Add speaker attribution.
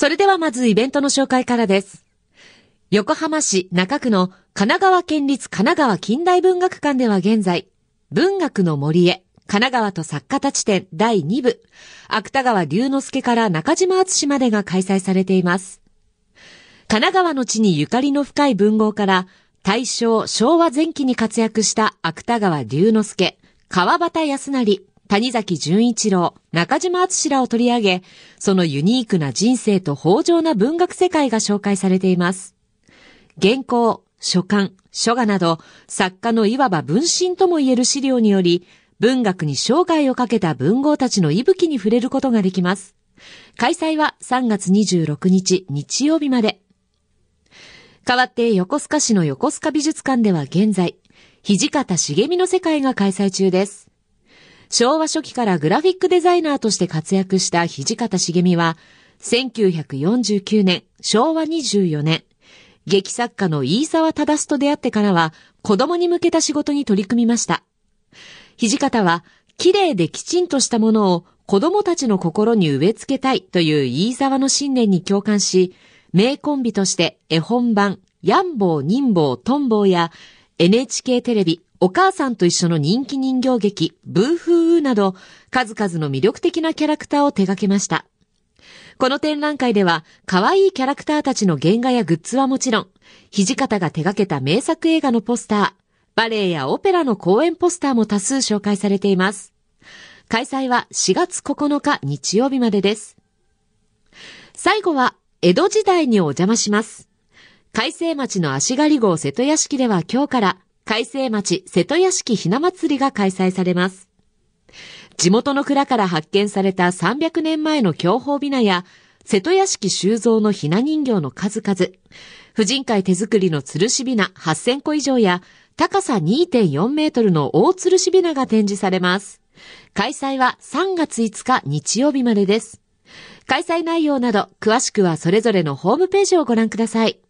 Speaker 1: それではまずイベントの紹介からです。横浜市中区の神奈川県立神奈川近代文学館では現在、文学の森へ、神奈川と作家たち展第2部、芥川龍之介から中島敦までが開催されています。神奈川の地にゆかりの深い文豪から、大正、昭和前期に活躍した芥川龍之介、川端康成、谷崎潤一郎、中島敦らを取り上げ、そのユニークな人生と豊穣な文学世界が紹介されています。原稿、書簡、書画など、作家のいわば分身とも言える資料により、文学に生涯をかけた文豪たちの息吹に触れることができます。開催は3月26日日曜日まで。代わって横須賀市の横須賀美術館では現在、土方茂美の世界が開催中です。昭和初期からグラフィックデザイナーとして活躍した土方茂美は、1949年、昭和24年、劇作家の飯沢忠と出会ってからは、子供に向けた仕事に取り組みました。土方は、綺麗できちんとしたものを子供たちの心に植え付けたいという飯沢の信念に共感し、名コンビとして絵本版、ヤンボー、ニンボー、トンボーや NHK テレビ、お母さんと一緒の人気人形劇、ブーフーなど、数々の魅力的なキャラクターを手掛けました。この展覧会では、可愛いキャラクターたちの原画やグッズはもちろん、土方が手掛けた名作映画のポスター、バレエやオペラの公演ポスターも多数紹介されています。開催は4月9日日曜日までです。最後は、江戸時代にお邪魔します。海西町の足狩号瀬戸屋敷では今日から、海西町瀬戸屋敷ひな祭りが開催されます。地元の蔵から発見された300年前の享保びなや、瀬戸屋敷収蔵のひな人形の数々、婦人会手作りの吊るしびな8000個以上や、高さ2.4メートルの大吊るしびなが展示されます。開催は3月5日日曜日までです。開催内容など詳しくはそれぞれのホームページをご覧ください。